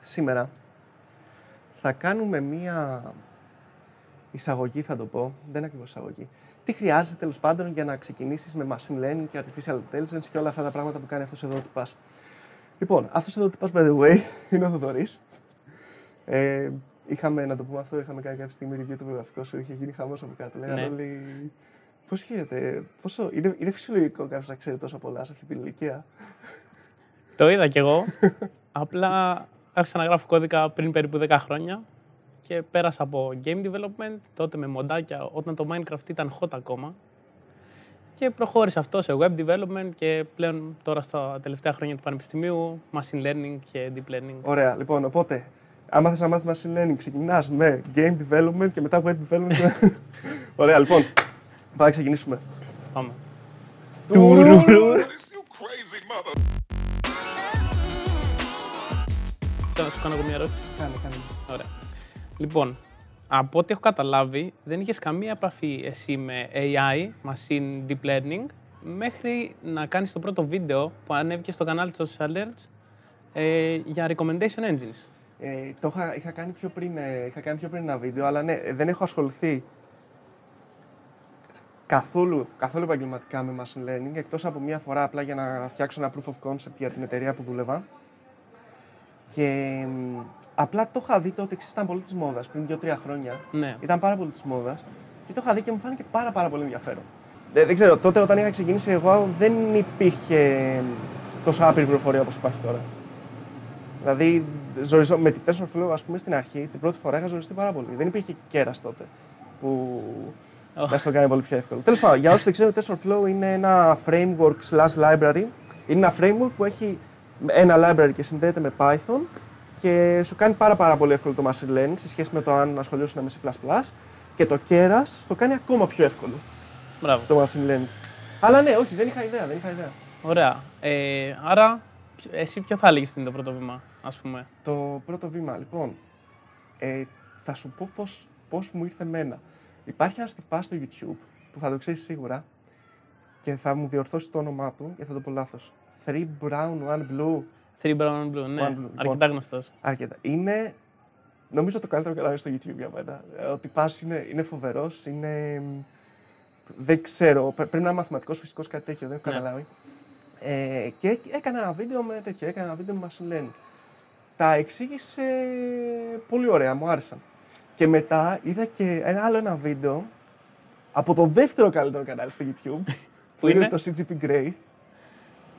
σήμερα θα κάνουμε μία εισαγωγή, θα το πω, δεν είναι ακριβώς εισαγωγή. Τι χρειάζεται τέλος πάντων για να ξεκινήσεις με machine learning και artificial intelligence και όλα αυτά τα πράγματα που κάνει αυτός εδώ ο τυπάς. Λοιπόν, αυτός εδώ ο τυπάς, by the way, είναι ο Θοδωρής. Ε, είχαμε, να το πούμε αυτό, είχαμε κάνει κάποια στιγμή review του βιογραφικού σου, είχε γίνει χαμός από κάτω. Λέγανε Ναι. όλοι, πώς γίνεται, πόσο, είναι, είναι φυσιολογικό κάποιος να ξέρει τόσα πολλά σε αυτή την ηλικία; Το είδα κι εγώ. Απλά άρχισα να γράφω κώδικα πριν περίπου 10 χρόνια και πέρασα από game development, τότε με μοντάκια, όταν το Minecraft ήταν hot ακόμα. Και προχώρησε αυτό σε web development και πλέον τώρα στα τελευταία χρόνια του πανεπιστημίου, machine learning και deep learning. Ωραία, λοιπόν, οπότε, άμα θες να μάθεις machine learning, ξεκινάς με game development και μετά web development. και- Ωραία, λοιπόν, πάμε να ξεκινήσουμε. Πάμε. Να σου κάνω εγώ μια ερώτηση. Κάνε, κάνε. Ωραία. Λοιπόν, από ό,τι έχω καταλάβει, δεν είχες καμία επαφή εσύ με AI, Machine Deep Learning, μέχρι να κάνεις το πρώτο βίντεο που ανέβηκε στο κανάλι του Social Alerts ε, για Recommendation Engines. Ε, το είχα, είχα, κάνει πιο πριν, ε, είχα κάνει πιο πριν ένα βίντεο, αλλά ναι, ε, δεν έχω ασχοληθεί καθόλου, καθόλου επαγγελματικά με machine learning, εκτός από μία φορά απλά για να φτιάξω ένα proof of concept για την εταιρεία που δούλευα. Και μ, απλά το είχα δει τότε, εξής ήταν πολύ της μόδας, πριν 2-3 χρόνια. Ναι. Ήταν πάρα πολύ της μόδας και το είχα δει και μου φάνηκε πάρα πάρα πολύ ενδιαφέρον. Ε, δεν ξέρω, τότε όταν είχα ξεκινήσει εγώ δεν υπήρχε τόσο άπειρη πληροφορία όπως υπάρχει τώρα. Δηλαδή, ζοριζό, με τη TensorFlow, ας πούμε, στην αρχή, την πρώτη φορά είχα ζοριστεί πάρα πολύ. Δεν υπήρχε κέρας τότε που να στο κάνει πολύ πιο εύκολο. Τέλος πάντων, για όσοι δεν ξέρουν, το TensorFlow είναι ένα framework slash library. Είναι ένα framework που έχει ένα library και συνδέεται με Python και σου κάνει πάρα, πάρα πολύ εύκολο το machine learning σε σχέση με το αν ασχολιώσουν με C++. Και το κέρας το κάνει ακόμα πιο εύκολο Μπράβο. το machine learning. Αλλά ναι, όχι, δεν είχα ιδέα, δεν είχα ιδέα. Ωραία. Ε, άρα, ποιο- εσύ ποιο θα έλεγες ότι είναι το πρώτο βήμα, ας πούμε; Το πρώτο βήμα, λοιπόν, ε, θα σου πω πώς, πώς μου ήρθε εμένα. Υπάρχει ένας τυπάς στο YouTube, που θα το ξέρεις σίγουρα, και θα μου διορθώσει το όνομά του, γιατί θα το πω λάθος. Three brown, one blue. Three brown and blue, ναι. One blue. Αρκετά γνωστός. Αρκετά. Είναι, νομίζω, το καλύτερο κανάλι στο YouTube για μένα. Ε, Ο τυπάς είναι, είναι φοβερός, είναι... μ, Δεν ξέρω, πρέ- πρέπει να είναι μαθηματικός, φυσικός, κάτι τέτοιο, δεν έχω Ναι. καταλάβει. Ε, και έκανε ένα βίντεο με τέτοιο, έκανε ένα βίντεο με machine learning. Τα εξήγησε πολύ ωραία, μου άρεσαν. Και μετά είδα και ένα άλλο ένα βίντεο από το δεύτερο καλύτερο κανάλι στο YouTube, που είναι, είναι; το CGP Grey.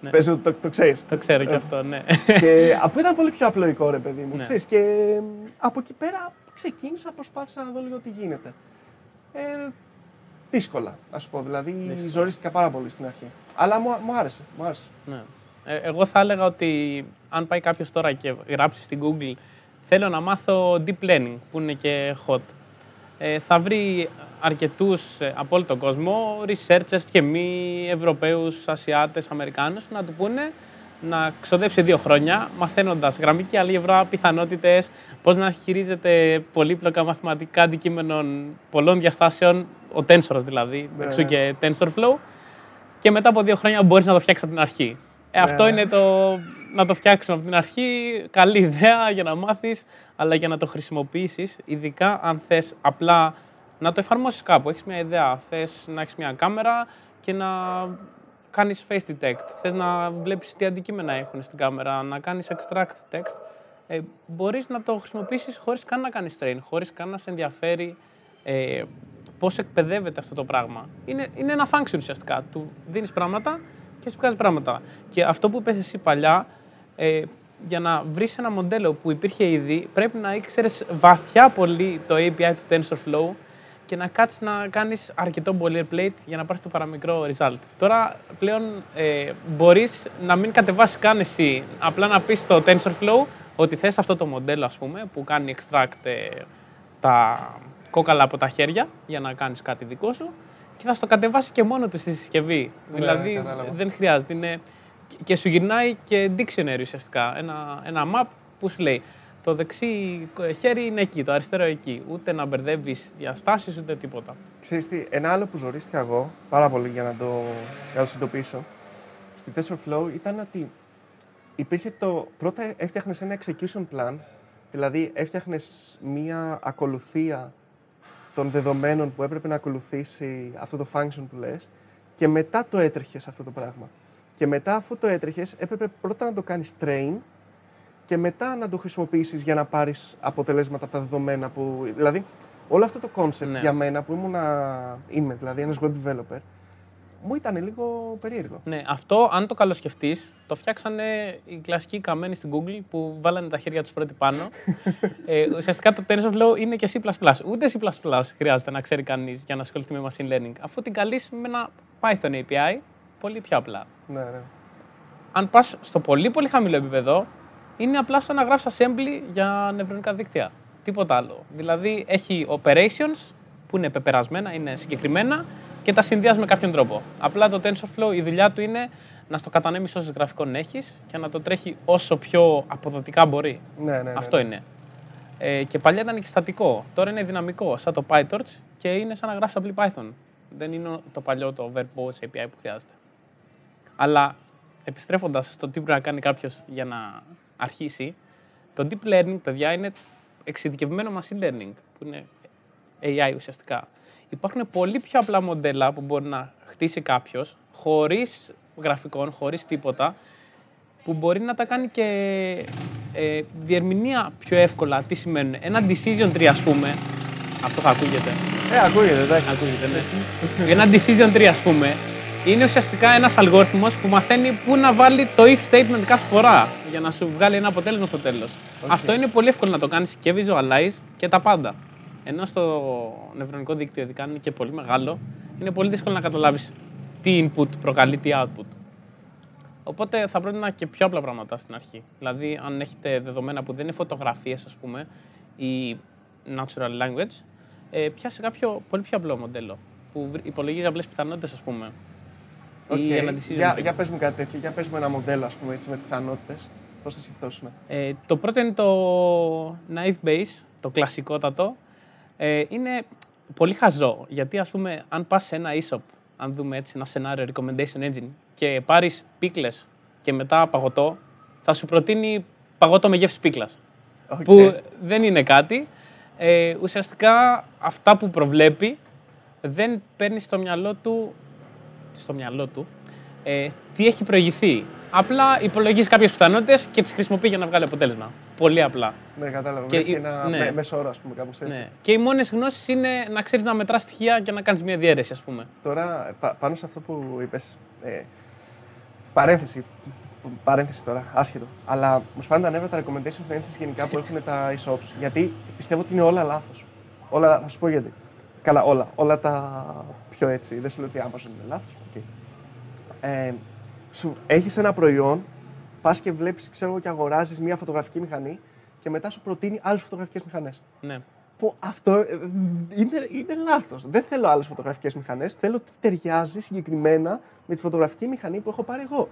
Ναι. Πες ότι το, το ξέρεις. Το ξέρω Ε, και αυτό, ναι. και αυτό ήταν πολύ πιο απλοϊκό, ρε παιδί μου. Ναι. Ξέρεις, και μ, από εκεί πέρα ξεκίνησα, προσπάθησα να δω λίγο τι γίνεται. Ε, δύσκολα, ας σου πω. Δηλαδή, Δύσκολα. ζορίστηκα πάρα πολύ στην αρχή. Αλλά μου, μου άρεσε. Μου άρεσε. Ναι. Ε, εγώ θα έλεγα ότι αν πάει κάποιος τώρα και γράψει στην Google θέλω να μάθω deep learning που είναι και hot. Ε, θα βρει αρκετούς ε, από όλο τον κόσμο, researchers και μη Ευρωπαίους, Ασιάτες, Αμερικάνους να του πούνε να ξοδέψει δύο χρόνια μαθαίνοντας γραμμική αλγεύρα, πιθανότητες, πώς να χειρίζεται πολύπλοκα μαθηματικά αντικείμενων πολλών διαστάσεων, ο Tensor δηλαδή, Ναι, εξού ναι. και TensorFlow, και μετά από δύο χρόνια μπορείς να το φτιάξεις από την αρχή. Ε, Ναι, αυτό ναι. είναι το να το φτιάξουμε από την αρχή. Καλή ιδέα για να μάθεις, αλλά για να το χρησιμοποιήσεις, ειδικά αν θες απλά να το εφαρμόσεις κάπου. Έχεις μια ιδέα, θες να έχεις μια κάμερα και να κάνεις face detect. Θες να βλέπεις τι αντικείμενα έχουν στην κάμερα, να κάνεις extract text. Ε, μπορείς να το χρησιμοποιήσεις χωρίς καν να κάνεις train, χωρίς καν να σε ενδιαφέρει ε, πώς εκπαιδεύεται αυτό το πράγμα. Είναι, είναι ένα function ουσιαστικά. Του δίνεις πράγματα και σου βγάζει πράγματα. Και αυτό που είπες εσύ παλιά, ε, για να βρεις ένα μοντέλο που υπήρχε ήδη, πρέπει να ήξερες βαθιά πολύ το API του TensorFlow και να κάτσεις να κάνεις αρκετό boilerplate για να πάρεις το παραμικρό result. Τώρα πλέον ε, μπορείς να μην κατεβάσεις καν εσύ, απλά να πεις στο TensorFlow ότι θες αυτό το μοντέλο, ας πούμε, που κάνει extract ε, τα κόκαλα από τα χέρια για να κάνεις κάτι δικό σου και θα στο κατεβάσεις και μόνο του στη συσκευή. Ναι, δηλαδή κατάλαβα. δεν χρειάζεται. Είναι... Και σου γυρνάει και dictionary ουσιαστικά. Ένα, ένα map που σου λέει το δεξί χέρι είναι εκεί, το αριστερό εκεί. Ούτε να μπερδεύεις διαστάσεις ούτε τίποτα. Ξέρεις τι, ένα άλλο που ζορίστηκα εγώ πάρα πολύ για να το, για να το συνειδητοποιήσω στη TensorFlow ήταν ότι υπήρχε το. Πρώτα έφτιαχνες ένα execution plan, δηλαδή έφτιαχνες μία ακολουθία των δεδομένων που έπρεπε να ακολουθήσει αυτό το function που λες και μετά το έτρεχες αυτό το πράγμα. Και μετά, αφού το έτρεχες, έπρεπε πρώτα να το κάνεις train και μετά να το χρησιμοποιήσεις για να πάρεις αποτελέσματα από τα δεδομένα που. Δηλαδή, όλο αυτό το concept Ναι. για μένα που ήμουν. Είμαι δηλαδή ένας web developer, μου ήταν λίγο περίεργο. Ναι, αυτό αν το καλοσκεφτείς, το φτιάξανε οι κλασικοί καμένοι στην Google που βάλανε τα χέρια τους πρώτοι πάνω. ε, ουσιαστικά το TensorFlow είναι και C. Ούτε C χρειάζεται να ξέρει κανείς για να ασχοληθεί με machine learning. Αφού την καλείς με ένα Python API, πολύ πιο απλά. Ναι, ναι. Αν πας στο πολύ πολύ χαμηλό επίπεδο, είναι απλά σαν να γράψει assembly για νευρονικά δίκτυα. Τίποτα άλλο. Δηλαδή έχει operations που είναι πεπερασμένα, είναι συγκεκριμένα και τα συνδυάζει με κάποιον τρόπο. Απλά το TensorFlow η δουλειά του είναι να στο κατανέμεις όσες γραφικών έχεις και να το τρέχει όσο πιο αποδοτικά μπορεί. ναι, ναι, ναι, Αυτό ναι. είναι. Ε, και παλιά ήταν και στατικό. Τώρα είναι δυναμικό, σαν το PyTorch και είναι σαν να γράφεις απλή Python. Δεν είναι το παλιό το verbose API που χρειάζεται. Αλλά επιστρέφοντας στο τι πρέπει να κάνει κάποιος για να αρχίσει, το deep learning, παιδιά, είναι εξειδικευμένο machine learning, που είναι AI ουσιαστικά. Υπάρχουν πολύ πιο απλά μοντέλα που μπορεί να χτίσει κάποιος χωρίς γραφικών, χωρίς τίποτα, που μπορεί να τα κάνει και ε, διερμηνεία πιο εύκολα. Τι σημαίνουν. Ένα decision tree, ας πούμε, αυτό θα ακούγεται. Ε, ακούγεται, εντάξει. Ακούγεται, ναι. Ένα decision tree, ας πούμε, είναι ουσιαστικά ένας αλγόριθμος που μαθαίνει πού να βάλει το if statement κάθε φορά για να σου βγάλει ένα αποτέλεσμα στο τέλος. Οκ. Αυτό είναι πολύ εύκολο να το κάνεις και visualize και τα πάντα. Ενώ στο νευρονικό δίκτυο, ειδικά αν είναι και πολύ μεγάλο, είναι πολύ δύσκολο να καταλάβεις τι input προκαλεί τι output. Οπότε θα πρότεινα και πιο απλά πράγματα στην αρχή. Δηλαδή, αν έχετε δεδομένα που δεν είναι φωτογραφίες, ας πούμε, ή natural language, ε, πιάσε κάποιο πολύ πιο απλό μοντέλο που βρ- υπολογίζει απλές πιθανότητες, ας πούμε. ΟΚ. Ή ένα decision Για, tree. για πες μου κάτι τέτοιο, για πες μου ένα μοντέλο, ας πούμε, έτσι, με πιθανότητες. Πώς θα σκεφτόσουν; Ε, το πρώτο είναι το naive Bayes, το κλασικότατο. Ε, είναι πολύ χαζό, γιατί ας πούμε, αν πας σε ένα e-shop, αν δούμε έτσι ένα σενάριο recommendation engine και πάρεις πίκλες και μετά παγωτό, θα σου προτείνει παγωτό με γεύση πίκλας. ΟΚ. που δεν είναι κάτι. Ε, ουσιαστικά αυτά που προβλέπει δεν παίρνεις στο μυαλό του, στο μυαλό του ε, τι έχει προηγηθεί. Απλά υπολογίζει κάποιες πιθανότητες και τις χρησιμοποιεί για να βγάλει αποτέλεσμα. Πολύ απλά. Ναι, κατάλαβα. Και Και, και η- ένα ναι. με- μέσο όρο, ας πούμε, κάπως έτσι. Ναι. Και οι μόνες γνώσεις είναι να ξέρεις να μετράς στοιχεία και να κάνεις μια διαίρεση, ας πούμε. Τώρα, πα- πάνω σε αυτό που είπες, ε, παρένθεση, παρένθεση τώρα, άσχετο. Αλλά μου σπάνε τα νεύρα τα recommendation engines γενικά που έχουν τα e-shops. Γιατί πιστεύω ότι είναι όλα λάθος. Όλα, θα σου πω γιατί. Καλά, όλα. Όλα τα πιο έτσι. Δεν σου λέω ότι η Amazon είναι λάθος. ΟΚ. Ε, σου, έχεις ένα προϊόν, πας και βλέπεις, ξέρω εγώ, και αγοράζεις μια φωτογραφική μηχανή και μετά σου προτείνει άλλες φωτογραφικές μηχανές Ναι. που αυτό ε, είναι, είναι λάθος. Δεν θέλω άλλες φωτογραφικές μηχανές. Θέλω ό,τι ταιριάζει συγκεκριμένα με τη φωτογραφική μηχανή που έχω πάρει εγώ.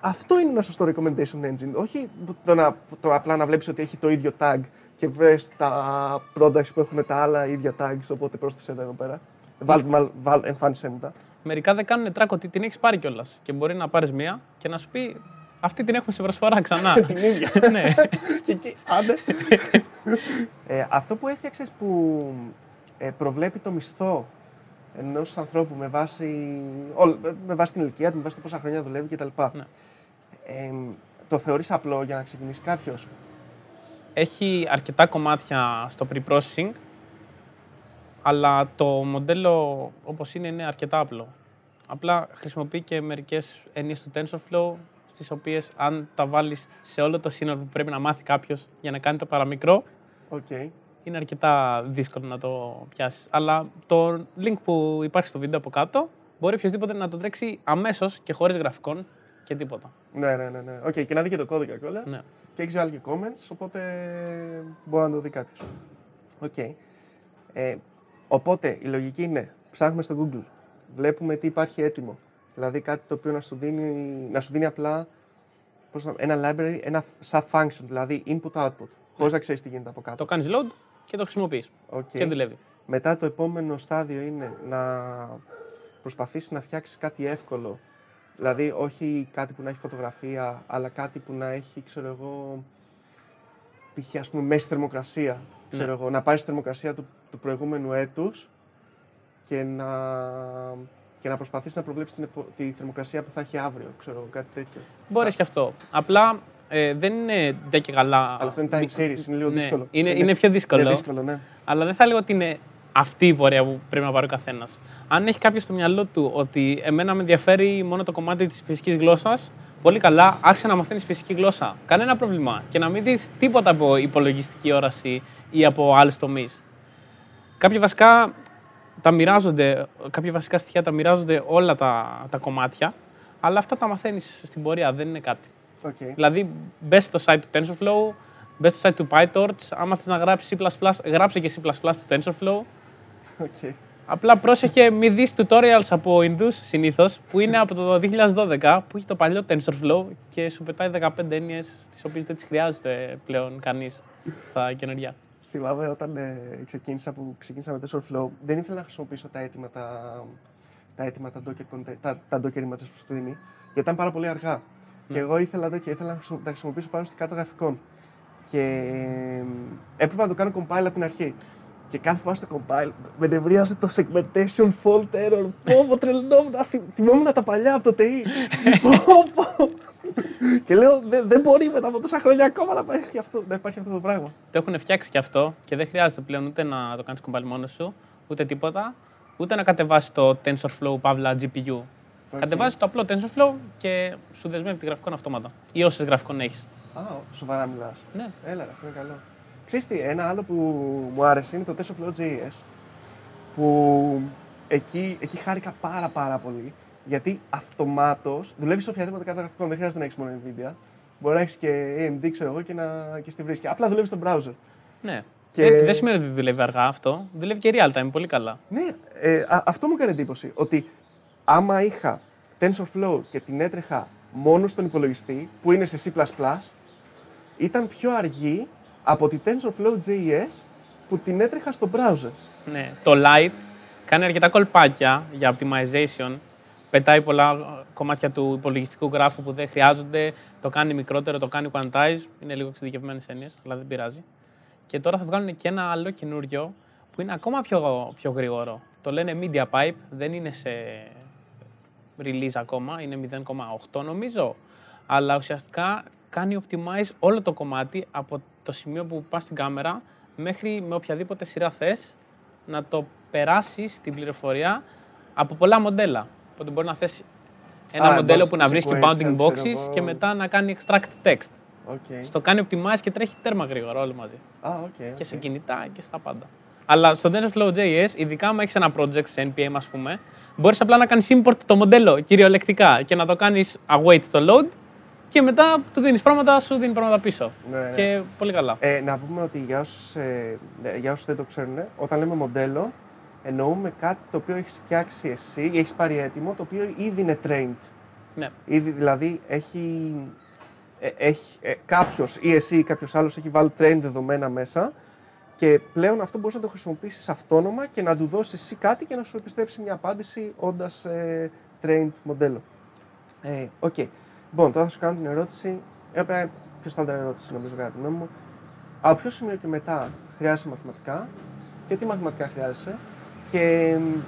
Αυτό είναι ένα σωστό recommendation engine. Όχι το, να, το απλά να βλέπεις ότι έχει το ίδιο tag και βρες τα products που έχουν τα άλλα ίδια tags. Οπότε πρόσθεσε τα εδώ πέρα. Βάλ, βάλ, βάλ, εμφάνισε μου τα. Μερικά δεν κάνουν track ότι την έχεις πάρει κιόλας. Και μπορεί να πάρεις μία και να σου πει αυτή την έχουμε σε προσφορά ξανά. Την ίδια. ναι. και εκεί, άντε. ε, αυτό που έφτιαξες που ε, προβλέπει το μισθό ενός ανθρώπου με βάση, όλ- με βάση την ηλικία του, με βάση το πόσα χρόνια δουλεύει κτλ. Ναι. Ε, το θεωρείς απλό για να ξεκινήσει κάποιος; Έχει αρκετά κομμάτια στο pre-processing, αλλά το μοντέλο όπως είναι είναι αρκετά απλό. Απλά χρησιμοποιεί και μερικές έννοιες του TensorFlow, στις οποίες αν τα βάλεις σε όλο το σύνολο που πρέπει να μάθει κάποιος για να κάνει το παραμικρό, ΟΚ. Είναι αρκετά δύσκολο να το πιάσεις. Αλλά το link που υπάρχει στο βίντεο από κάτω, μπορεί οποιοδήποτε να το τρέξει αμέσως και χωρίς γραφικών και τίποτα. Ναι, ναι, ναι. ναι. ΟΚ, και να δει και το κώδικα κιόλας. Ναι. Και έχει βάλει και comments, οπότε μπορεί να το δει κάποιος. ΟΚ. Ε, οπότε η λογική είναι, ψάχνουμε στο Google, βλέπουμε τι υπάρχει έτοιμο. Δηλαδή κάτι το οποίο να σου δίνει, να σου δίνει απλά πώς να, ένα library, ένα sub-function, δηλαδή input-output, χωρίς να ξέρεις τι γίνεται από Το κάτω. κάνεις load και το χρησιμοποιείς ΟΚ. και δουλεύει. Μετά το επόμενο στάδιο είναι να προσπαθήσεις να φτιάξεις κάτι εύκολο Δηλαδή, όχι κάτι που να έχει φωτογραφία, αλλά κάτι που να έχει, ξέρω εγώ, π.χ. ας πούμε, μέση θερμοκρασία. Ξέρω Ναι. εγώ, να πάρεις τη θερμοκρασία του, του προηγούμενου έτους και να, και να προσπαθήσεις να προβλέψεις την, επο- τη θερμοκρασία που θα έχει αύριο, ξέρω εγώ, κάτι τέτοιο. Μπορείς και αυτό. Απλά ε, δεν είναι ντε και καλά. Αλλά αυτό είναι time series, είναι λίγο Ναι, δύσκολο. Είναι, είναι πιο δύσκολο. Είναι δύσκολο, ναι. Αλλά δεν θα έλεγα ότι είναι αυτή η πορεία που πρέπει να πάρει ο καθένας. Αν έχει κάποιος στο μυαλό του ότι εμένα με ενδιαφέρει μόνο το κομμάτι της φυσικής γλώσσας, πολύ καλά, άρχισε να μαθαίνεις φυσική γλώσσα. Κανένα πρόβλημα. Και να μην δεις τίποτα από υπολογιστική όραση ή από άλλους τομείς. Κάποια βασικά τα μοιράζονται, κάποια βασικά στοιχεία τα μοιράζονται όλα τα, τα κομμάτια, αλλά αυτά τα μαθαίνεις στην πορεία, δεν είναι κάτι. ΟΚ. Δηλαδή, μπες στο site του TensorFlow, μπες στο site του PyTorch. Άμα θες να γράψεις C++, γράψε και C++ στο TensorFlow. ΟΚ. Απλά πρόσεχε, μη δεις tutorials από Ινδούς συνήθως, που είναι από το 2012, που έχει το παλιό TensorFlow και σου πετάει 15 έννοιες, τις οποίες δεν τις χρειάζεται πλέον κανείς στα καινούργια. Θυμάμαι όταν ε, ξεκίνησα, που ξεκίνησα με TensorFlow, δεν ήθελα να χρησιμοποιήσω τα έτοιμα τα, τα έτοιμα τα Docker, conte- τα, τα Docker images που σου δίνει, γιατί ήταν πάρα πολύ αργά. Και εγώ ήθελα τέτοια, ήθελα να χρησιμο- τα χρησιμοποιήσω πάνω στην κάρτα γραφικών. Και ε, έπρεπε να το κάνω compile από την αρχή. Και κάθε φορά στο compile με νευρίαζε το segmentation fault error. Πω, πω, τρελνόμουν. Θυ- Θυμόμουν τα παλιά από το TI. Πω, πω. και λέω, δεν δεν μπορεί μετά από τόσα χρόνια ακόμα να υπάρχει αυτό, να υπάρχει αυτό το πράγμα. Το έχουν φτιάξει και αυτό και δεν χρειάζεται πλέον ούτε να το κάνεις compile μόνος σου, ούτε τίποτα, ούτε να κατεβάσεις το TensorFlow παύλα GPU. ΟΚ. Κατεβάζεις το απλό TensorFlow και σου δεσμεύει τη γραφικών αυτόματα. Ή όσες γραφικών έχεις. Α, σοβαρά μιλάς. Ναι. Έλα, ρε, αυτό είναι καλό. Ξέρεις τι, ένα άλλο που μου άρεσε είναι το TensorFlow JS, που εκεί, εκεί χάρηκα πάρα πάρα πολύ, γιατί αυτομάτως δουλεύεις σε οποιαδήποτε κάρτα γραφικών, δεν χρειάζεται να έχεις μόνο NVIDIA. Μπορεί να έχεις και AMD, ξέρω εγώ, και, να, και σ' τη βρίσκει. Απλά δουλεύεις στο browser. Ναι. Και- Δεν, δεν σημαίνει ότι δουλεύει αργά αυτό. Δουλεύει και real time, πολύ καλά. Ναι, ε, α- αυτό μου έκανε εντύπωση, ότι άμα είχα TensorFlow και την έτρεχα μόνο στον υπολογιστή, που είναι σε C++, ήταν πιο αργή από τη TensorFlow JS που την έτρεχα στο browser. Ναι. Το Lite κάνει αρκετά κολπάκια για optimization. Πετάει πολλά ε, κομμάτια του υπολογιστικού γράφου που δεν χρειάζονται. Το κάνει μικρότερο, το κάνει quantize. Είναι λίγο εξειδικευμένες έννοιες, αλλά δεν πειράζει. Και τώρα θα βγάλουν και ένα άλλο καινούριο που είναι ακόμα πιο, πιο γρήγορο. Το λένε Media Pipe, δεν είναι σε release ακόμα, είναι 0,8 νομίζω. Αλλά ουσιαστικά κάνει optimize όλο το κομμάτι από το σημείο που πας στην κάμερα μέχρι με οποιαδήποτε σειρά θες να το περάσεις την πληροφορία από πολλά μοντέλα. Οπότε μπορεί να θες ένα Α, μοντέλο μπορείς που να βρίσκει sequential, bounding ξέρω boxes εγώ. και μετά να κάνει extract text. Okay. Σ' το κάνει optimize και τρέχει τέρμα γρήγορα όλο μαζί. Α, ΟΚ. Και σε ΟΚ. κινητά και στα πάντα. Αλλά στο TensorFlow JS, ειδικά αν έχεις ένα project σε NPM, ας πούμε, μπορείς απλά να κάνεις import το μοντέλο κυριολεκτικά και να το κάνεις await το load και μετά του δίνεις πράγματα, σου δίνει πράγματα πίσω. Ναι, ναι. Και πολύ καλά. Ε, να πούμε ότι για όσους, ε, ε, για όσους δεν το ξέρουν, όταν λέμε μοντέλο, εννοούμε κάτι το οποίο έχεις φτιάξει εσύ ή έχεις πάρει έτοιμο, το οποίο ήδη είναι trained. Ναι. Ήδη δηλαδή έχει, ε, έχει ε, κάποιος ή εσύ ή κάποιος άλλος έχει βάλει trained δεδομένα μέσα και πλέον αυτό μπορείς να το χρησιμοποιήσεις αυτόνομα και να του δώσεις εσύ κάτι και να σου επιστρέψει μια απάντηση όντας ε, trained μοντέλο. Ε, ΟΚ. Λοιπόν, τώρα θα σου κάνω την ερώτηση, η οποία είναι πιο στάνταρ ερώτηση νομίζω κατά τη γνώμη μου. Από ποιο σημείο και μετά χρειάζεσαι μαθηματικά και τι μαθηματικά χρειάζεσαι και μ,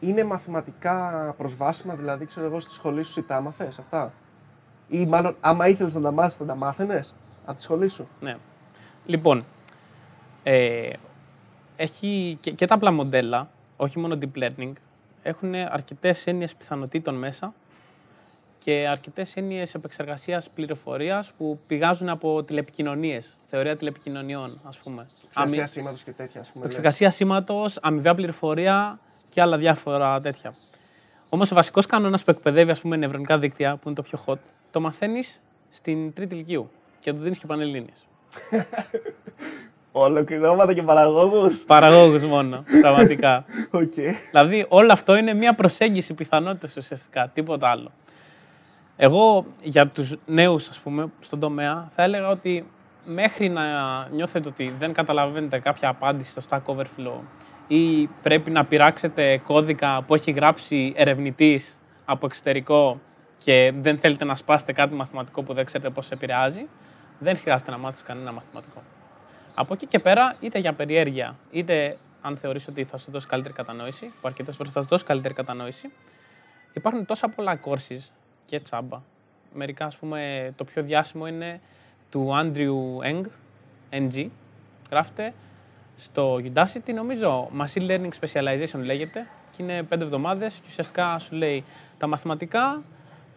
είναι μαθηματικά προσβάσιμα, δηλαδή ξέρω εγώ στη σχολή σου ή τα άμαθες αυτά; Ή μάλλον άμα ήθελες να τα μάθεις θα τα μάθαινες από τη σχολή σου; Ναι. Λοιπόν, ε, έχει και, και τα απλά μοντέλα, όχι μόνο deep learning, έχουν αρκετές έννοιες πιθανότητων μέσα και αρκετές έννοιες επεξεργασίας πληροφορίας που πηγάζουν από τηλεπικοινωνίες, θεωρία τηλεπικοινωνιών, ας πούμε. Επεξεργασία Αμοι- σήματος και τέτοια, ας πούμε. λες. Επεξεργασία σήματος, αμοιβαία πληροφορία και άλλα διάφορα τέτοια. Όμως ο βασικός κανόνας που εκπαιδεύει ας πούμε, νευρονικά δίκτυα, που είναι το πιο hot, το μαθαίνεις στην τρίτη λυκείου και το δίνεις και πανελλήνιες. Ολοκληρώματα και παραγόγους. Παραγόγους μόνο, πραγματικά. ΟΚ. δηλαδή όλο αυτό είναι μια προσέγγιση πιθανότητας ουσιαστικά, τίποτα άλλο. Εγώ για τους νέους ας πούμε στον τομέα θα έλεγα ότι μέχρι να νιώθετε ότι δεν καταλαβαίνετε κάποια απάντηση στο Stack Overflow ή πρέπει να πειράξετε κώδικα που έχει γράψει ερευνητής από εξωτερικό και δεν θέλετε να σπάσετε κάτι μαθηματικό που δεν ξέρετε πώς σε επηρεάζει, δεν χρειάζεται να μάθεις κανένα μαθηματικό. Από εκεί και πέρα, είτε για περιέργεια, είτε αν θεωρείς ότι θα σου δώσει καλύτερη κατανόηση, που αρκετές φορές θα σου δώσει καλύτερη κατανόηση, υπάρχουν τόσα πολλά courses και τσάμπα. Μερικά, ας πούμε, το πιο διάσημο είναι του Andrew Eng, NG, γράφεται στο Udacity, νομίζω, Machine Learning Specialization λέγεται, και είναι πέντε εβδομάδες και ουσιαστικά σου λέει τα μαθηματικά,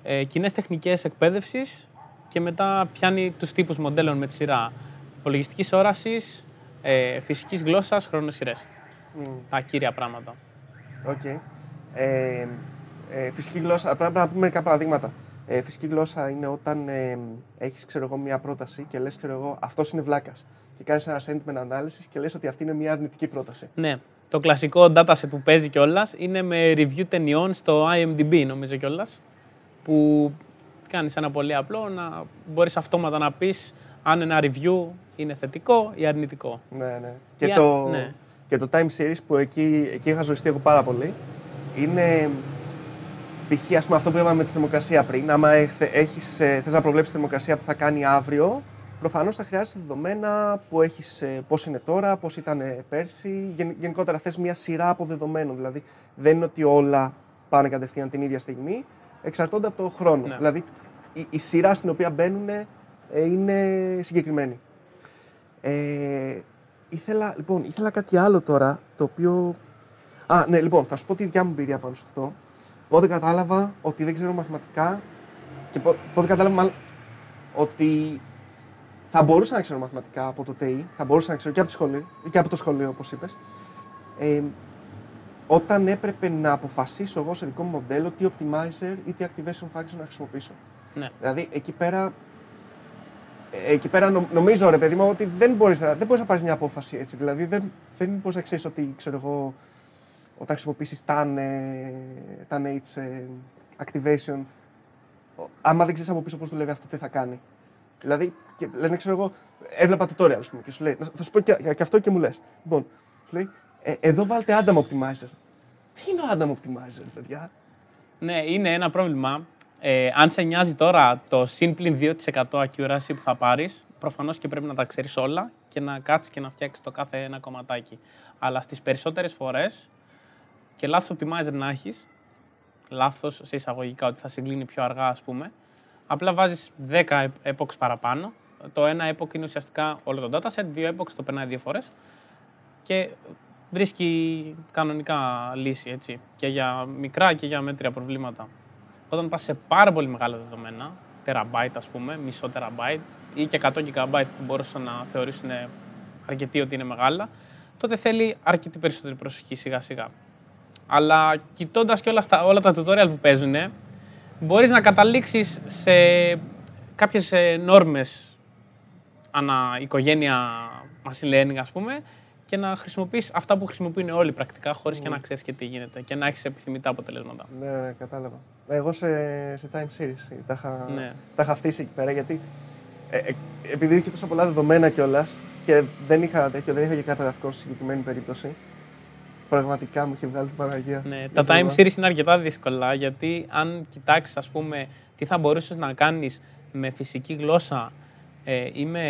ε, κοινές τεχνικές εκπαίδευσης και μετά πιάνει τους τύπους μοντέλων με τη σειρά υπολογιστικής όρασης, ε, φυσικής γλώσσας, χρονοσειρές. Mm. Τα κύρια πράγματα. ΟΚ. Okay. Ε, ε, φυσική γλώσσα, πρέπει να πούμε μερικά παραδείγματα. Ε, φυσική γλώσσα είναι όταν ε, έχεις μια πρόταση και λες, ξέρω εγώ, αυτός είναι βλάκας. Και κάνεις ένα sentiment analysis και λες ότι αυτή είναι μια αρνητική πρόταση. Ναι. Το κλασικό dataset που παίζει κιόλας είναι με review ταινιών στο IMDb, νομίζω κιόλας. Που κάνεις ένα πολύ απλό να μπορείς αυτόματα να πεις αν ένα review είναι θετικό ή αρνητικό. Ναι, ναι. Και, το, ναι. και το time series που εκεί, εκεί είχα ζωριστεί εγώ πάρα πολύ είναι π.χ. αυτό που είπαμε με τη θερμοκρασία πριν. Άμα έχεις, ε, θες να προβλέψεις τη θερμοκρασία που θα κάνει αύριο, προφανώς θα χρειάζεσαι δεδομένα που έχεις, ε, πώς είναι τώρα, πώς ήταν πέρσι. γενικότερα θες μια σειρά από δεδομένων. Δηλαδή δεν είναι ότι όλα πάνε κατευθείαν την ίδια στιγμή, εξαρτώνται από το χρόνο. Ναι. Δηλαδή η, η, σειρά στην οποία μπαίνουν ε, είναι συγκεκριμένη. Ε, ήθελα, λοιπόν, ήθελα κάτι άλλο τώρα, το οποίο... Α, ναι, λοιπόν, θα σου πω τη δικιά μου εμπειρία πάνω σε αυτό. Πότε κατάλαβα ότι δεν ξέρω μαθηματικά και πότε κατάλαβα μάλλον ότι θα μπορούσα να ξέρω μαθηματικά από το ΤΕΙ, θα μπορούσα να ξέρω και από, τη σχολή, και από το σχολείο, όπως είπες. Ε, όταν έπρεπε να αποφασίσω εγώ σε δικό μου μοντέλο τι optimizer ή τι activation function να χρησιμοποιήσω. Ναι. Δηλαδή, εκεί πέρα ε, εκεί πέρα νομίζω ρε παιδί μου ότι δεν μπορείς να, δεν μπορείς να πάρεις μια απόφαση έτσι. Δηλαδή δεν, δεν μπορείς να ξέρεις ότι ξέρω εγώ όταν χρησιμοποιήσεις tan, tan H ε, activation άμα δεν ξέρεις από πίσω πώς δουλεύει αυτό τι θα κάνει. Δηλαδή, και, λένε, ξέρω εγώ, έβλεπα tutorial, ας πούμε, και σου λέει, θα σου πω και, και αυτό και μου λες. Λοιπόν, σου λέει, ε, εδώ βάλτε Adam Optimizer. Τι είναι ο Adam Optimizer, παιδιά; Ναι, είναι ένα πρόβλημα ε, αν σε νοιάζει τώρα το συν 2% accuracy που θα πάρεις, προφανώς και πρέπει να τα ξέρεις όλα και να κάτσεις και να φτιάξεις το κάθε ένα κομματάκι. Αλλά στις περισσότερες φορές και λάθος optimizer να έχεις, λάθος σε εισαγωγικά ότι θα συγκλίνει πιο αργά, ας πούμε, απλά βάζεις 10 epochs παραπάνω. Το ένα epoch είναι ουσιαστικά όλο το dataset, δύο epochs το περνάει δύο φορές και βρίσκει κανονικά λύση έτσι, και για μικρά και για μέτρια προβλήματα όταν πας σε πάρα πολύ μεγάλα δεδομένα, τεραμπάιτ ας πούμε, μισό τεραμπάιτ ή και 100 gigabyte που μπορούσαν να θεωρήσουν αρκετοί ότι είναι μεγάλα, τότε θέλει αρκετή περισσότερη προσοχή σιγά σιγά. Αλλά κοιτώντας και όλα, στα, όλα τα tutorial που παίζουν, μπορείς να καταλήξεις σε κάποιες ε, νόρμες ανά οικογένεια machine learning ας πούμε και να χρησιμοποιείς αυτά που χρησιμοποιούν όλοι πρακτικά, χωρίς και να ξέρεις και τι γίνεται και να έχεις επιθυμητά αποτελέσματα. Ναι, ναι, κατάλαβα. Εγώ σε, σε time series τα είχα, ναι. τα είχα φτύσει εκεί πέρα γιατί ε, ε, επειδή είχε τόσο πολλά δεδομένα κιόλας και δεν είχα τέτοιο, δεν είχα και καταγραφικό στη συγκεκριμένη περίπτωση. Πραγματικά μου είχε βγάλει την Παναγία. Ναι, τα time series είναι αρκετά δύσκολα γιατί αν κοιτάξεις, ας πούμε, τι θα μπορούσες να κάνεις με φυσική γλώσσα ε, ή με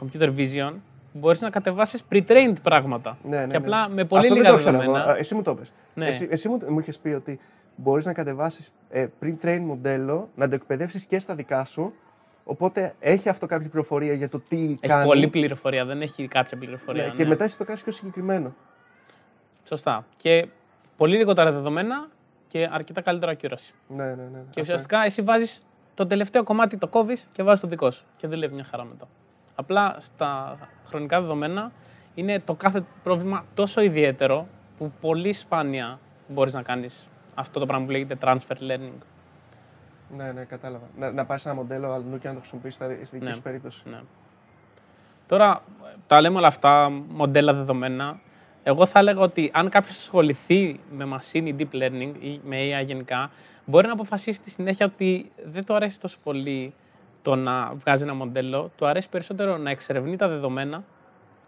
computer vision, μπορείς να κατεβάσεις pre-trained πράγματα. Ναι, ναι, και απλά ναι. με πολύ Αυτό λίγα δεν το δεδομένα. Εσύ μου το πες. Ναι. Εσύ, εσύ μου, μου είχες πει ότι μπορείς να κατεβάσεις ε, pre-trained μοντέλο, να το εκπαιδεύσεις και στα δικά σου. Οπότε έχει αυτό κάποια πληροφορία για το τι έχει κάνει. Έχει πολλή πληροφορία, δεν έχει κάποια πληροφορία. Ναι, Και ναι. μετά εσύ το κάνεις πιο συγκεκριμένο. Σωστά. Και πολύ λιγότερα δεδομένα και αρκετά καλύτερα ακύρωση. Ναι, ναι, ναι. Και ουσιαστικά εσύ βάζεις το τελευταίο κομμάτι, το κόβεις και βάζεις το δικό σου. Και δουλεύει μια χαρά μετά. Απλά στα χρονικά δεδομένα είναι το κάθε πρόβλημα τόσο ιδιαίτερο που πολύ σπάνια μπορείς να κάνεις αυτό το πράγμα που λέγεται transfer learning. Ναι, ναι, κατάλαβα. Να, να πάρεις ένα μοντέλο αλλού και να το χρησιμοποιήσεις στη δική ναι, σου περίπτωσης. Ναι. Τώρα, τα λέμε όλα αυτά, μοντέλα δεδομένα. Εγώ θα έλεγα ότι αν κάποιος ασχοληθεί με machine deep learning ή με AI γενικά, μπορεί να αποφασίσει στη συνέχεια ότι δεν του αρέσει τόσο πολύ το να βγάζει ένα μοντέλο, του αρέσει περισσότερο να εξερευνεί τα δεδομένα,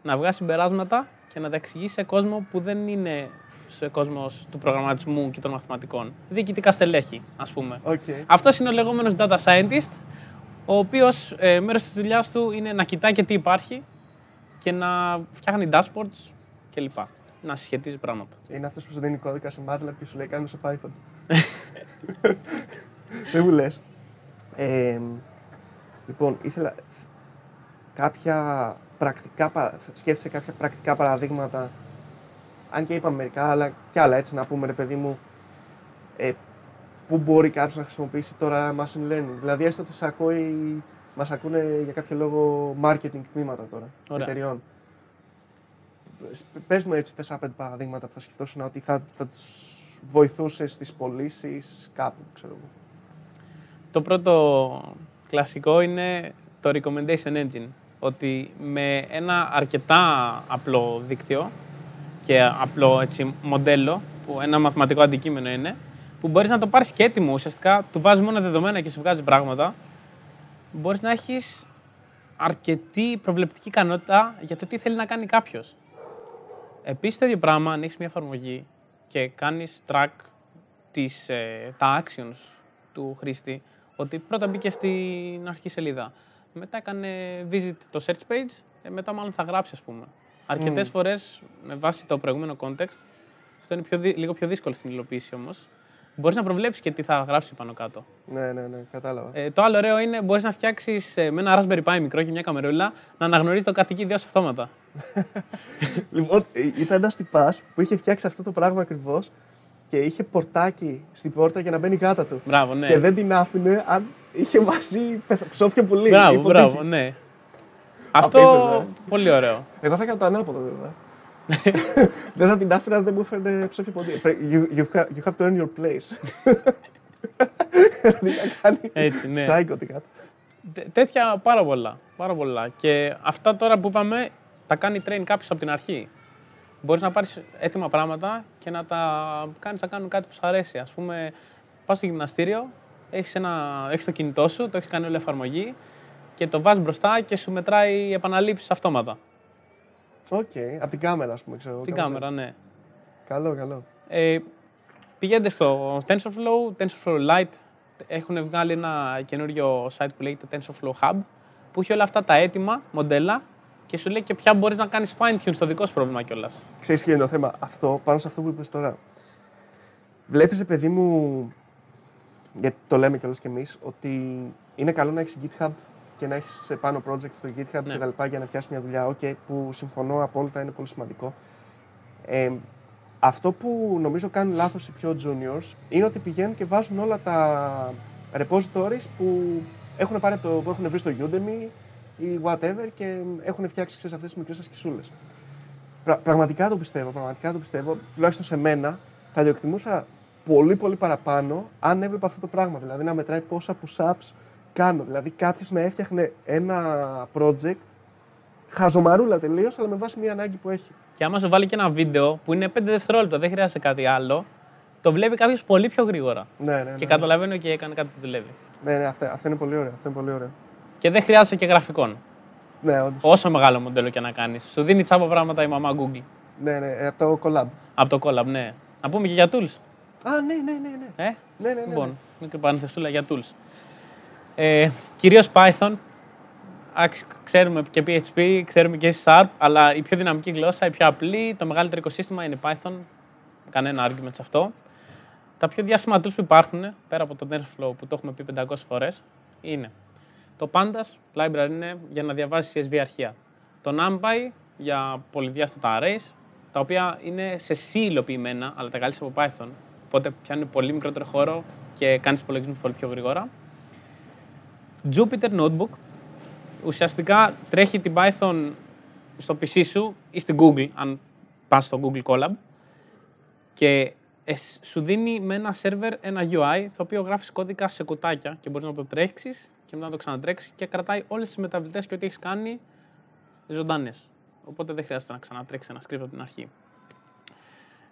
να βγάζει συμπεράσματα και να τα εξηγήσει σε κόσμο που δεν είναι σε κόσμος του προγραμματισμού και των μαθηματικών. Διοικητικά στελέχη, ας πούμε. Okay. Αυτός είναι ο λεγόμενος data scientist, ο οποίος ε, μέρος της δουλειάς του είναι να κοιτάει και τι υπάρχει και να φτιάχνει dashboards κλπ. Να συσχετίζει πράγματα. Είναι αυτός που σου δίνει κώδικα σε MATLAB και σου λέει κάνει σε Python. Δεν μου λες. Ε, λοιπόν, ήθελα κάποια πρακτικά, σκέφτεσαι κάποια πρακτικά παραδείγματα, αν και είπαμε μερικά, αλλά και άλλα έτσι να πούμε, ρε παιδί μου, ε, που μπορεί κάποιος να χρησιμοποιήσει τώρα machine learning. Δηλαδή, έστω ότι σε ακούει, μας ακούνε για κάποιο λόγο marketing τμήματα τώρα, Ωραία. εταιριών. Πες μου έτσι 4-5 παραδείγματα που θα σκεφτόσουν ότι θα, θα τους βοηθούσε στις πωλήσεις κάπου, ξέρω εγώ. Το πρώτο κλασικό είναι το recommendation engine. Ότι με ένα αρκετά απλό δίκτυο και απλό έτσι, μοντέλο, που ένα μαθηματικό αντικείμενο είναι, που μπορείς να το πάρεις και έτοιμο, ουσιαστικά του βάζεις μόνο δεδομένα και σου βγάζει πράγματα, μπορείς να έχεις αρκετή προβλεπτική ικανότητα για το τι θέλει να κάνει κάποιος. Επίσης, το ίδιο πράγμα, αν έχεις μια εφαρμογή και κάνεις track τις, ε, τα actions του χρήστη, ότι πρώτα μπήκε στην αρχική σελίδα, μετά έκανε visit το search page, ε, μετά μάλλον θα γράψει, ας πούμε. Αρκετές mm. φορές, με βάση το προηγούμενο context, αυτό είναι πιο, λίγο πιο δύσκολο στην υλοποίηση όμως, μπορείς να προβλέψεις και τι θα γράψει πάνω κάτω. Ναι, ναι, ναι, κατάλαβα. Ε, το άλλο ωραίο είναι μπορείς να φτιάξεις ε, με ένα Raspberry Pi μικρό και μια καμερούλα να αναγνωρίζεις το κατοικίδιο σε αυτόματα. λοιπόν, ε, ήταν ένας τυπάς που είχε φτιάξει αυτό το πράγμα ακριβώς και είχε πορτάκι στην πόρτα για να μπαίνει γάτα του. Μπράβο, ναι. Και δεν την άφηνε αν είχε μαζί ψόφια πουλί. Μπράβο, μπράβο, ναι. Αυτό ε. πολύ ωραίο. Εδώ θα κάνω το ανάποδο βέβαια. δεν θα την άφηνα, δεν μου έφερε ψόφια ποντί. You, you, have to earn your place. Δηλαδή θα κάνει Έτσι, ναι. Σάικο τι κάτω. Τέτοια πάρα πολλά, πάρα πολλά. Και αυτά τώρα που είπαμε, τα κάνει train κάποιος από την αρχή. Μπορείς να πάρεις έτοιμα πράγματα και να τα κάνεις να κάνουν κάτι που σου αρέσει. Α πούμε, πας στο γυμναστήριο, έχεις έχεις το κινητό σου, το έχεις κάνει όλη εφαρμογή και το βάζεις μπροστά και σου μετράει επαναλήψεις αυτόματα. OK, okay. από την κάμερα, ας πούμε, ξέρω. Την κάμερα, ναι. Καλό, καλό. Ε, πηγαίνετε στο TensorFlow, TensorFlow Lite. Έχουν βγάλει ένα καινούριο site που λέγεται TensorFlow Hub, που έχει όλα αυτά τα έτοιμα μοντέλα και σου λέει και ποια μπορείς να κάνεις fine tune στο δικό σου πρόβλημα κιόλας. Ξέρεις ποιο είναι το θέμα; Αυτό, πάνω σε αυτό που είπες τώρα. Βλέπεις, παιδί μου, γιατί το λέμε κιόλας κι εμείς, ότι είναι καλό να έχεις GitHub και να έχεις πάνω project στο GitHub ναι. κτλ. για να πιάσει μια δουλειά. OK, που συμφωνώ απόλυτα, είναι πολύ σημαντικό. Ε, αυτό που νομίζω κάνουν λάθος οι πιο juniors είναι ότι πηγαίνουν και βάζουν όλα τα repositories που έχουν, πάρει το, που έχουν βρει στο Udemy ή whatever και έχουν φτιάξει αυτές τις μικρές ασκησούλες. Πρα, πραγματικά το πιστεύω, πραγματικά το πιστεύω. Τουλάχιστον σε μένα θα το εκτιμούσα πολύ πολύ παραπάνω αν έβλεπα αυτό το πράγμα. Δηλαδή να μετράει πόσα push-ups κάνω. Δηλαδή κάποιος να έφτιαχνε ένα project χαζομαρούλα τελείως, αλλά με βάση μια ανάγκη που έχει. Και άμα σου βάλει και ένα βίντεο που είναι 5 δευτερόλεπτα, δεν χρειάζεται κάτι άλλο, το βλέπει κάποιος πολύ πιο γρήγορα. Ναι, ναι, ναι. Και καταλαβαίνει ότι έκανε κάτι που δουλεύει. Ναι, ναι, αυτό, αυτό είναι πολύ ωραίο. Αυτό είναι πολύ ωραίο. Και δεν χρειάζεται και γραφικών. Ναι, όντως. Όσο μεγάλο μοντέλο και να κάνεις. Σου δίνει τσάπα πράγματα η μαμά Google. Ναι, ναι, από το collab. Από το collab, ναι. Να πούμε και για tools. Α, ναι, ναι, ναι. ναι. Ε; Ναι, ναι, ναι, λοιπόν, ναι. μικρή παρενθεσούλα για tools. Ε, Κυρίως Python. Ξέρουμε και PHP, ξέρουμε και C Sharp, αλλά η πιο δυναμική γλώσσα, η πιο απλή, το μεγαλύτερο οικοσύστημα είναι Python. Κανένα argument σε αυτό. Τα πιο διάσημα tools που υπάρχουν, πέρα από το TensorFlow που το έχουμε πει 500 φορές, είναι το Pandas library είναι για να διαβάσεις CSV αρχεία. Το NumPy για πολυδιάστατα arrays, τα οποία είναι σε C υλοποιημένα, αλλά τα καλύτερα από Python. Οπότε πιάνουν πολύ μικρότερο χώρο και κάνεις υπολογισμούς πολύ πιο γρήγορα. Jupyter Notebook ουσιαστικά τρέχει την Python στο PC σου ή στην Google, αν πας στο Google Colab και σου δίνει με ένα server ένα UI το οποίο γράφεις κώδικα σε κουτάκια και μπορείς να το τρέξεις και μετά να το ξανατρέξει και κρατάει όλες τις μεταβλητές και ό,τι έχεις κάνει ζωντανές. Οπότε δεν χρειάζεται να ξανατρέξει ένα script από την αρχή.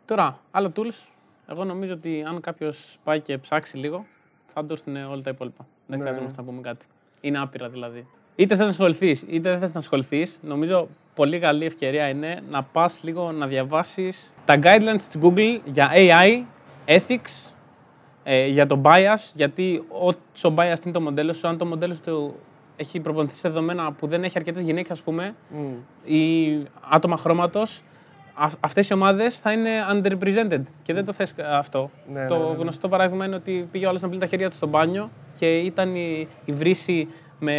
Τώρα, άλλο tools. Εγώ νομίζω ότι αν κάποιος πάει και ψάξει λίγο, θα του έρθουν όλα τα υπόλοιπα. Δεν ναι. χρειάζεται να πούμε κάτι. Είναι άπειρα δηλαδή. Είτε θες να ασχοληθείς, είτε δεν θες να ασχοληθείς, νομίζω πολύ καλή ευκαιρία είναι να πας λίγο να διαβάσεις τα guidelines της Google για AI, ethics, ε, για το bias, γιατί όσο bias είναι το μοντέλο σου, αν το μοντέλο του έχει προπονηθεί σε δεδομένα που δεν έχει αρκετές γυναίκες, ας πούμε, ή άτομα χρώματος, αυτές οι ομάδες θα είναι underrepresented. Και δεν το θες αυτό. Ναι, το ναι, ναι, ναι. γνωστό παράδειγμα είναι ότι πήγε ο άλλος να πλύνει τα χέρια του στο μπάνιο και ήταν η, η βρύση με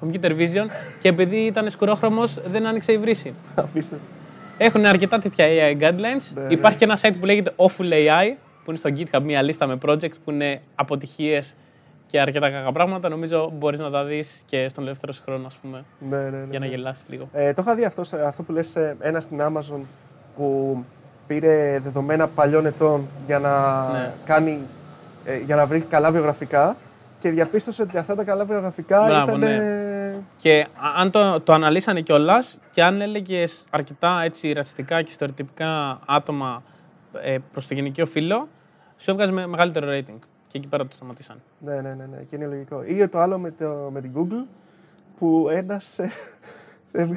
computer vision και επειδή ήταν σκουρόχρωμος δεν άνοιξε η βρύση. Αφήστε. Έχουν αρκετά τέτοια AI guidelines. Ναι, ναι. Υπάρχει και ένα site που λέγεται Awful AI, που είναι στο GitHub μια λίστα με projects που είναι αποτυχίες και αρκετά κακά πράγματα. Νομίζω μπορείς να τα δεις και στον ελεύθερο σου χρόνο, ας πούμε, Ναι, ναι, ναι, για να ναι. γελάσεις λίγο. Ε, το είχα δει αυτό, σε- αυτό που λες ε, ένα στην Amazon που πήρε δεδομένα παλιών ετών για να, Ναι. κάνει, ε, για να βρει καλά βιογραφικά και διαπίστωσε ότι αυτά τα καλά βιογραφικά Μπράβο, ήταν... ναι. Και α- αν το, το αναλύσανε κιόλας και αν έλεγες αρκετά έτσι, ρατσιστικά και στερεοτυπικά άτομα ε, προς το γυναικείο φύλλο, σου έβγαζε με μεγαλύτερο rating. Και εκεί πέρα το σταματήσαν. Ναι, ναι, ναι, ναι, και είναι λογικό. Ή το άλλο με, το, με την Google που ένας ε,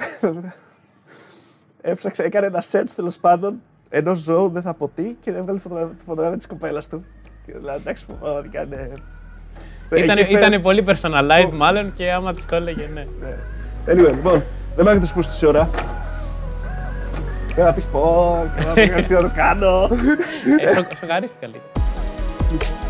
έψαξε, έκανε ένα search τέλος πάντων ενός ζώου, δεν θα πω τι, και έβγαλε φωτογραφία, τη φωτογραφία της κοπέλας του. Και δηλαδή, εντάξει, πραγματικά είναι. Ήταν, Εκεί πέρα- ήτανε πολύ personalized μάλλον και άμα της το έλεγε, ναι. Ναι. Anyway, λοιπόν, δεν μ' έχετε ακούσει τόση ώρα. Δεν θα πεις πω, και θα πει να το κάνω. ε, σο- σοκαρίστηκα λίγο.